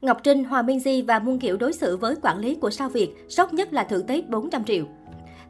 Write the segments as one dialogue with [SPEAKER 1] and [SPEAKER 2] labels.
[SPEAKER 1] Ngọc Trinh, Hòa Minh Di và muôn kiểu đối xử với quản lý của sao Việt, sốc nhất là thưởng Tết 400 triệu.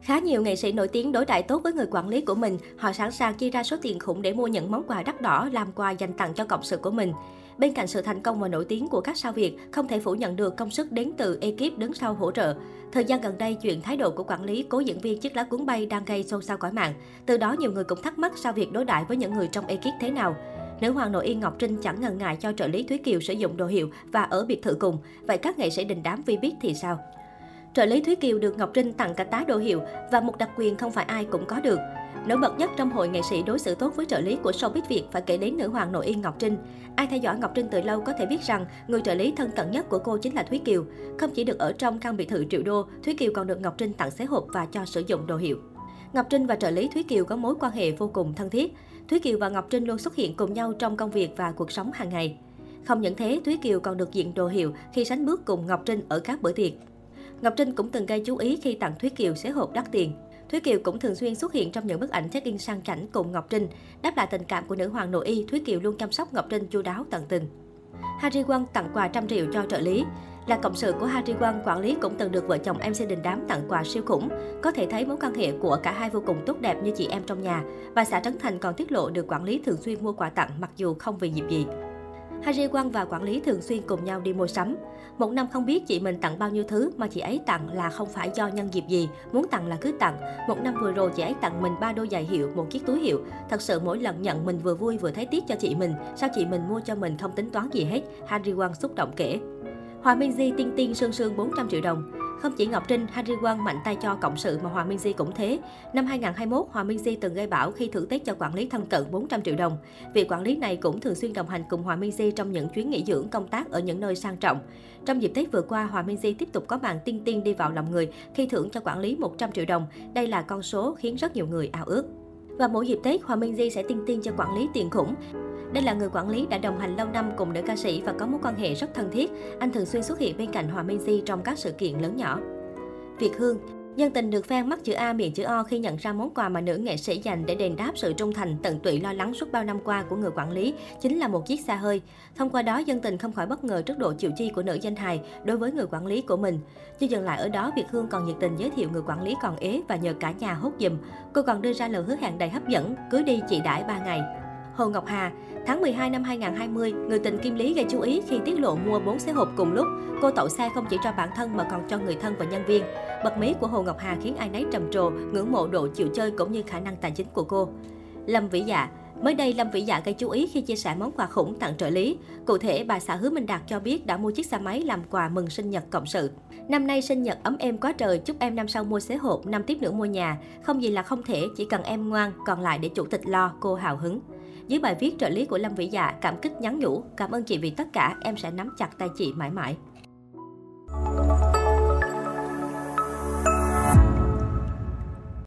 [SPEAKER 1] Khá nhiều nghệ sĩ nổi tiếng đối đại tốt với người quản lý của mình, họ sẵn sàng chi ra số tiền khủng để mua những món quà đắt đỏ làm quà dành tặng cho cộng sự của mình. Bên cạnh sự thành công và nổi tiếng của các sao Việt, không thể phủ nhận được công sức đến từ ekip đứng sau hỗ trợ. Thời gian gần đây, chuyện thái độ của quản lý cố diễn viên chiếc lá cuốn bay đang gây xôn xao cõi mạng. Từ đó nhiều người cũng thắc mắc sao Việt đối đại với những người trong ekip thế nào. Nữ hoàng nội yên Ngọc Trinh chẳng ngần ngại cho trợ lý Thúy Kiều sử dụng đồ hiệu và ở biệt thự cùng. Vậy các nghệ sĩ đình đám vi biết thì sao? Trợ lý Thúy Kiều được Ngọc Trinh tặng cả tá đồ hiệu và một đặc quyền không phải ai cũng có được. Nổi bật nhất trong hội nghệ sĩ đối xử tốt với trợ lý của showbiz Việt phải kể đến nữ hoàng nội yên Ngọc Trinh. Ai theo dõi Ngọc Trinh từ lâu có thể biết rằng người trợ lý thân cận nhất của cô chính là Thúy Kiều. Không chỉ được ở trong căn biệt thự triệu đô, Thúy Kiều còn được Ngọc Trinh tặng xế hộp và cho sử dụng đồ hiệu. Ngọc Trinh và trợ lý Thúy Kiều có mối quan hệ vô cùng thân thiết. Thúy Kiều và Ngọc Trinh luôn xuất hiện cùng nhau trong công việc và cuộc sống hàng ngày. Không những thế, Thúy Kiều còn được diện đồ hiệu khi sánh bước cùng Ngọc Trinh ở các bữa tiệc. Ngọc Trinh cũng từng gây chú ý khi tặng Thúy Kiều xế hộp đắt tiền. Thúy Kiều cũng thường xuyên xuất hiện trong những bức ảnh check-in sang chảnh cùng Ngọc Trinh. Đáp lại tình cảm của nữ hoàng nội y, Thúy Kiều luôn chăm sóc Ngọc Trinh chu đáo tận tình. Harry Won tặng quà trăm triệu cho trợ lý. Là cộng sự của Harry Won, quản lý cũng từng được vợ chồng MC Đình Đám tặng quà siêu khủng. Có thể thấy mối quan hệ của cả hai vô cùng tốt đẹp như chị em trong nhà. Bà xã Trấn Thành còn tiết lộ được quản lý thường xuyên mua quà tặng mặc dù không vì dịp gì. Harry Quang và quản lý thường xuyên cùng nhau đi mua sắm. Một năm không biết chị mình tặng bao nhiêu thứ mà chị ấy tặng là không phải do nhân dịp gì, muốn tặng là cứ tặng. Một năm vừa rồi chị ấy tặng mình ba đôi giày hiệu, một chiếc túi hiệu. Thật sự mỗi lần nhận mình vừa vui vừa thấy tiếc cho chị mình, sao chị mình mua cho mình không tính toán gì hết, Harry Quang xúc động kể. Hòa Minh Di tiên tiên sương sương 400 triệu đồng. Không chỉ Ngọc Trinh, Harry Won mạnh tay cho cộng sự mà Hòa Minh Di cũng thế. Năm 2021, Hòa Minh Di từng gây bão khi thưởng Tết cho quản lý thân cận 400 triệu đồng. Vị quản lý này cũng thường xuyên đồng hành cùng Hòa Minh Di trong những chuyến nghỉ dưỡng công tác ở những nơi sang trọng. Trong dịp Tết vừa qua, Hòa Minh Di tiếp tục có màn tiên tiên đi vào lòng người khi thưởng cho quản lý 100 triệu đồng. Đây là con số khiến rất nhiều người ao ước. Và mỗi dịp Tết, Hòa Minh Di sẽ tiên tiên cho quản lý tiền khủng. Đây là người quản lý đã đồng hành lâu năm cùng nữ ca sĩ và có mối quan hệ rất thân thiết. Anh thường xuyên xuất hiện bên cạnh Hòa Minzy trong các sự kiện lớn nhỏ. Việt Hương Nhân tình được fan mắt chữ A miệng chữ O khi nhận ra món quà mà nữ nghệ sĩ dành để đền đáp sự trung thành tận tụy lo lắng suốt bao năm qua của người quản lý chính là một chiếc xa hơi. Thông qua đó, dân tình không khỏi bất ngờ trước độ chịu chi của nữ danh hài đối với người quản lý của mình. Chưa dừng lại ở đó, Việt Hương còn nhiệt tình giới thiệu người quản lý còn ế và nhờ cả nhà hốt giùm. Cô còn đưa ra lời hứa hẹn đầy hấp dẫn, cưới đi chị đãi 3 ngày. Hồ Ngọc Hà Tháng 12 năm 2020, người tình Kim Lý gây chú ý khi tiết lộ mua 4 xe hộp cùng lúc. Cô tậu xe không chỉ cho bản thân mà còn cho người thân và nhân viên. Bật mí của Hồ Ngọc Hà khiến ai nấy trầm trồ, ngưỡng mộ độ chịu chơi cũng như khả năng tài chính của cô. Lâm Vĩ Dạ Mới đây, Lâm Vĩ Dạ gây chú ý khi chia sẻ món quà khủng tặng trợ lý. Cụ thể, bà xã Hứa Minh Đạt cho biết đã mua chiếc xe máy làm quà mừng sinh nhật cộng sự. Năm nay sinh nhật ấm êm quá trời, chúc em năm sau mua xế hộp, năm tiếp nữa mua nhà. Không gì là không thể, chỉ cần em ngoan, còn lại để chủ tịch lo, cô hào hứng. Dưới bài viết trợ lý của Lâm Vĩ Dạ cảm kích nhắn nhủ, cảm ơn chị vì tất cả, em sẽ nắm chặt tay chị mãi mãi.